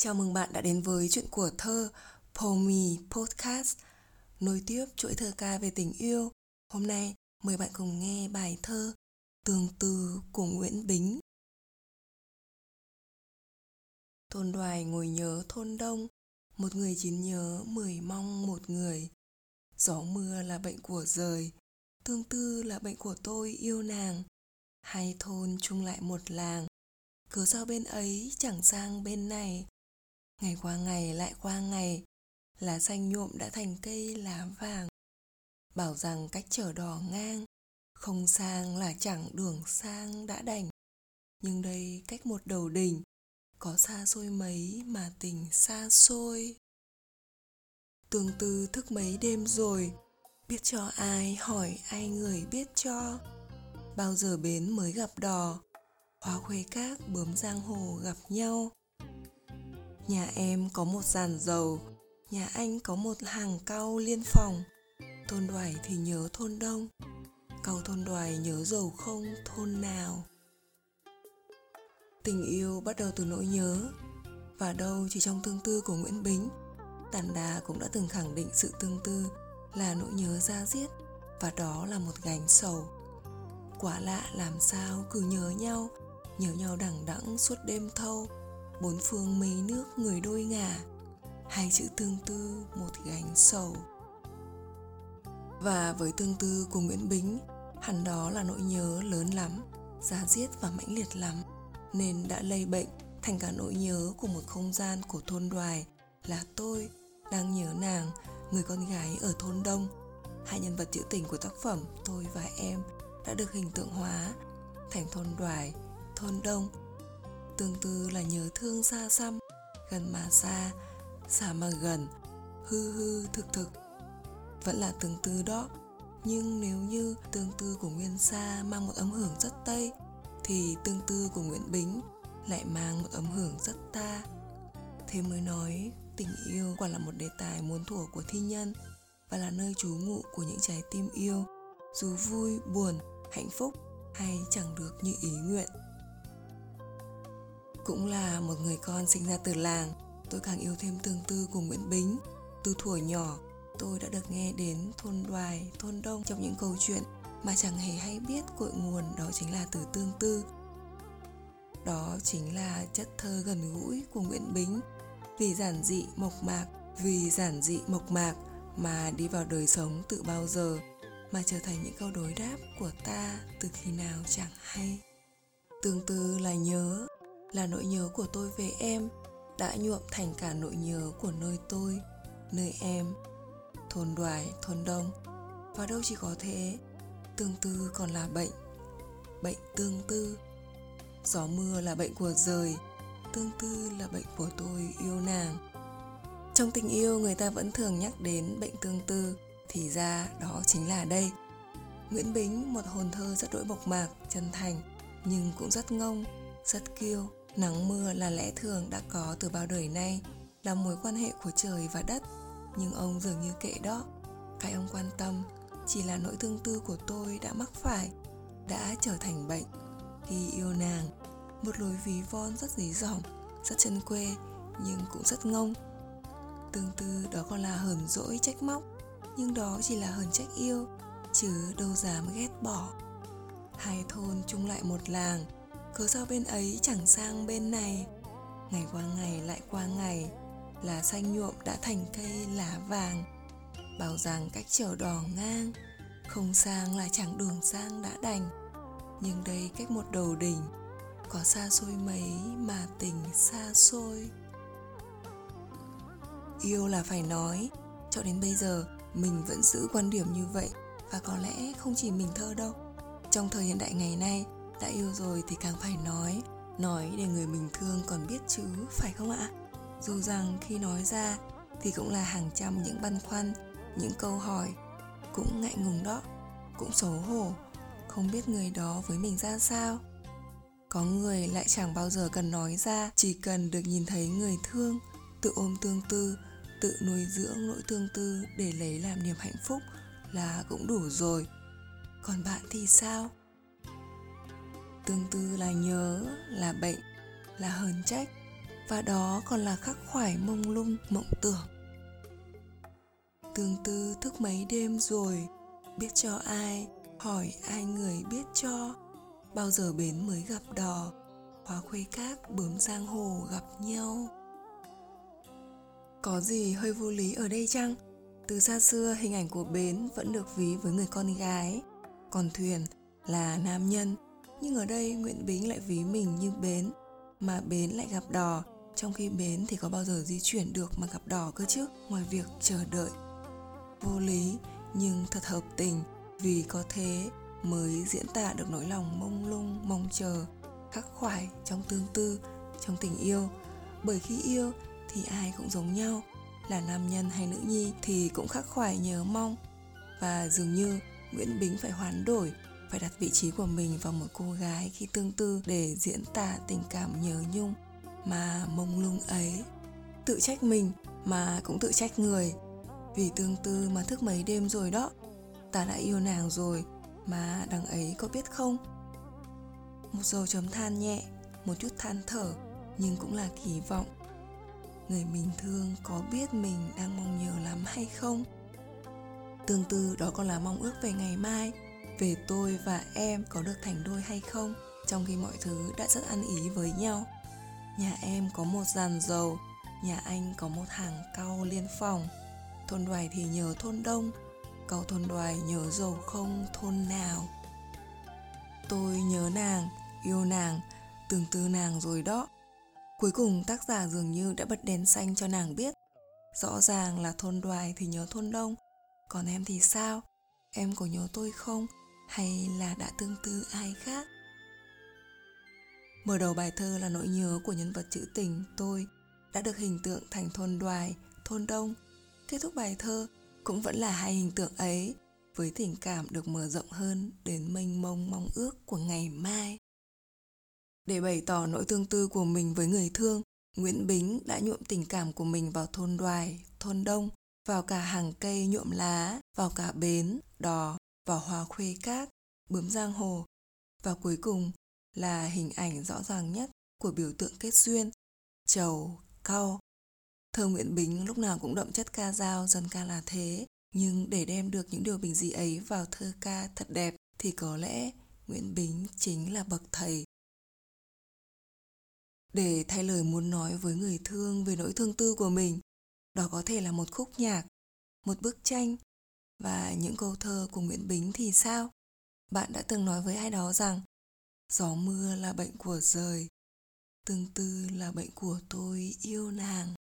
Chào mừng bạn đã đến với chuyện của thơ Pomi Podcast, Nối tiếp chuỗi thơ ca về tình yêu. Hôm nay, mời bạn cùng nghe bài thơ Tương từ của Nguyễn Bính. Thôn đoài ngồi nhớ thôn đông, Một người chín nhớ mười mong một người. Gió mưa là bệnh của rời, Tương tư là bệnh của tôi yêu nàng. Hai thôn chung lại một làng, Cứ sao bên ấy chẳng sang bên này. Ngày qua ngày, lại qua ngày, Lá xanh nhuộm đã thành cây lá vàng. Bảo rằng cách trở đò ngang, Không sang là chẳng đường sang đã đành. Nhưng đây cách một đầu đỉnh, Có xa xôi mấy mà tình xa xôi. Tương tư thức mấy đêm rồi, Biết cho ai hỏi, ai người biết cho. Bao giờ bến mới gặp đò Hóa khuê các bướm giang hồ gặp nhau. Nhà em có một giàn dầu, nhà anh có một hàng cau liên phòng. Thôn đoài thì nhớ thôn đông, cau thôn đoài nhớ dầu không thôn nào. Tình yêu bắt đầu từ nỗi nhớ, và đâu chỉ trong tương tư của Nguyễn Bính, Tản Đà cũng đã từng khẳng định sự tương tư là nỗi nhớ ra diết và đó là một gánh sầu. Quả lạ làm sao cứ nhớ nhau, nhớ nhau đằng đẵng suốt đêm thâu, bốn phương mấy nước người đôi ngả, hai chữ tương tư, một gánh sầu. Và với tương tư của nguyễn bính, hẳn đó là nỗi nhớ lớn lắm, giá diết và mãnh liệt lắm. Nên đã lây bệnh thành cả nỗi nhớ của một không gian của thôn đoài là tôi đang nhớ nàng, người con gái ở thôn đông. Hai nhân vật trữ tình của tác phẩm tôi và em đã được hình tượng hóa thành thôn đoài, thôn đông tương tư là nhớ thương xa xăm, gần mà xa xa mà gần, hư hư thực thực. Vẫn là tương tư đó, nhưng nếu như tương tư của nguyên sa mang một âm hưởng rất tây, thì tương tư của nguyễn bính lại mang một âm hưởng rất ta. Thế mới nói, tình yêu quả là một đề tài muốn thuở của thi nhân và là nơi trú ngụ của những trái tim yêu, dù vui, buồn, hạnh phúc hay chẳng được như ý nguyện cũng là một người con sinh ra từ làng. Tôi càng yêu thêm tương tư của nguyễn bính. Từ thuở nhỏ, tôi đã được nghe đến thôn đoài, thôn đông trong những câu chuyện mà chẳng hề hay biết cội nguồn, đó chính là từ tương tư. Đó chính là chất thơ gần gũi của nguyễn bính. Vì giản dị mộc mạc, vì giản dị mộc mạc mà đi vào đời sống từ bao giờ, mà trở thành những câu đối đáp của ta từ khi nào chẳng hay. Tương tư là nhớ là nỗi nhớ của tôi về em đã nhuộm thành cả nỗi nhớ của nơi tôi, nơi em. Thôn đoài thôn đông, và đâu chỉ có thế, tương tư còn là bệnh bệnh tương tư. Gió mưa là bệnh của rời, tương tư là bệnh của tôi, yêu nàng. Trong tình yêu, người ta vẫn thường nhắc đến bệnh tương tư, thì ra đó chính là đây. Nguyễn bính, một hồn thơ rất đỗi bộc mạc, chân thành, nhưng cũng rất ngông, rất kiêu. Nắng mưa là lẽ thường đã có từ bao đời nay, là mối quan hệ của trời và đất, nhưng ông dường như kệ đó. Cái ông quan tâm chỉ là nỗi thương tư của tôi đã mắc phải, đã trở thành bệnh. Khi yêu nàng, một lối ví von rất dí dỏm, rất chân quê, nhưng cũng rất ngông. Tương tư đó còn là hờn dỗi trách móc, nhưng đó chỉ là hờn trách yêu, chứ đâu dám ghét bỏ. Hai thôn chung lại một làng, cớ sao bên ấy chẳng sang bên này. Ngày qua ngày lại qua ngày là xanh nhuộm đã thành cây lá vàng. Bảo rằng cách trở đò ngang, không sang là chẳng đường sang đã đành. Nhưng đây cách một đầu đỉnh, có xa xôi mấy mà tình xa xôi. Yêu là phải nói, cho đến bây giờ, mình vẫn giữ quan điểm như vậy. Và có lẽ không chỉ mình thơ đâu. Trong thời hiện đại ngày nay đã yêu rồi thì càng phải nói nói để người mình thương còn biết chứ, phải không ạ? Dù rằng khi nói ra thì cũng là hàng trăm những băn khoăn, những câu hỏi cũng ngại ngùng đó, cũng xấu hổ, không biết người đó với mình ra sao. Có người lại chẳng bao giờ cần nói ra, chỉ cần được nhìn thấy người thương, tự ôm tương tư, tự nuôi dưỡng nỗi tương tư để lấy làm niềm hạnh phúc là cũng đủ rồi. Còn bạn thì sao? Tương tư là nhớ, là bệnh, là hờn trách, và đó còn là khắc khoải mông lung, mộng tưởng. Tương tư thức mấy đêm rồi, biết cho ai, hỏi ai người biết cho. Bao giờ bến mới gặp đò hóa khuê các bướm giang hồ gặp nhau. Có gì hơi vô lý ở đây chăng? Từ xa xưa, hình ảnh của bến vẫn được ví với người con gái. Còn thuyền là nam nhân nhưng ở đây nguyễn bính lại ví mình như bến, mà bến lại gặp đò. Trong khi bến thì có bao giờ di chuyển được mà gặp đò cơ chứ? Ngoài việc chờ đợi. Vô lý, nhưng thật hợp tình. Vì có thế mới diễn tả được nỗi lòng mông lung, mong chờ, khắc khoải trong tương tư, trong tình yêu. Bởi khi yêu thì ai cũng giống nhau. Là nam nhân hay nữ nhi thì cũng khắc khoải nhớ mong. Và dường như nguyễn bính phải hoán đổi phải đặt vị trí của mình vào một cô gái khi tương tư để diễn tả tình cảm nhớ nhung mà mông lung ấy. Tự trách mình mà cũng tự trách người. Vì tương tư mà thức mấy đêm rồi đó, ta đã yêu nàng rồi mà đằng ấy có biết không? Một dầu chấm than nhẹ, một chút than thở, nhưng cũng là kỳ vọng. Người mình thương có biết mình đang mong nhớ lắm hay không? Tương tư đó còn là mong ước về ngày mai về tôi và em có được thành đôi hay không, trong khi mọi thứ đã rất ăn ý với nhau. Nhà em có một dàn dầu, nhà anh có một hàng cau liên phòng. Thôn đoài thì nhớ thôn đông, cầu thôn đoài nhớ dầu không thôn nào. Tôi nhớ nàng, yêu nàng tưởng tư nàng rồi đó. Cuối cùng tác giả dường như đã bật đèn xanh cho nàng biết. Rõ ràng là thôn đoài thì nhớ thôn đông, còn em thì sao? Em có nhớ tôi không? Hay là đã tương tư ai khác? Mở đầu bài thơ là nỗi nhớ của nhân vật trữ tình tôi đã được hình tượng thành thôn đoài, thôn đông. Kết thúc bài thơ cũng vẫn là hai hình tượng ấy, với tình cảm được mở rộng hơn đến mênh mông mong ước của ngày mai. Để bày tỏ nỗi tương tư của mình với người thương, nguyễn bính đã nhuộm tình cảm của mình vào thôn đoài, thôn đông, vào cả hàng cây nhuộm lá, vào cả bến, đò vào hòa khuê cát bướm giang hồ và cuối cùng là hình ảnh rõ ràng nhất của biểu tượng kết duyên trầu cau Thơ Nguyễn Bính lúc nào cũng đậm chất ca dao, dân ca là thế. Nhưng để đem được những điều bình dị ấy vào thơ ca thật đẹp thì có lẽ Nguyễn Bính chính là bậc thầy. Để thay lời muốn nói với người thương về nỗi thương tư của mình, đó có thể là một khúc nhạc, một bức tranh và những câu thơ của Nguyễn Bính thì sao? Bạn đã từng nói với ai đó rằng gió mưa là bệnh của rời, tương tư là bệnh của tôi yêu nàng.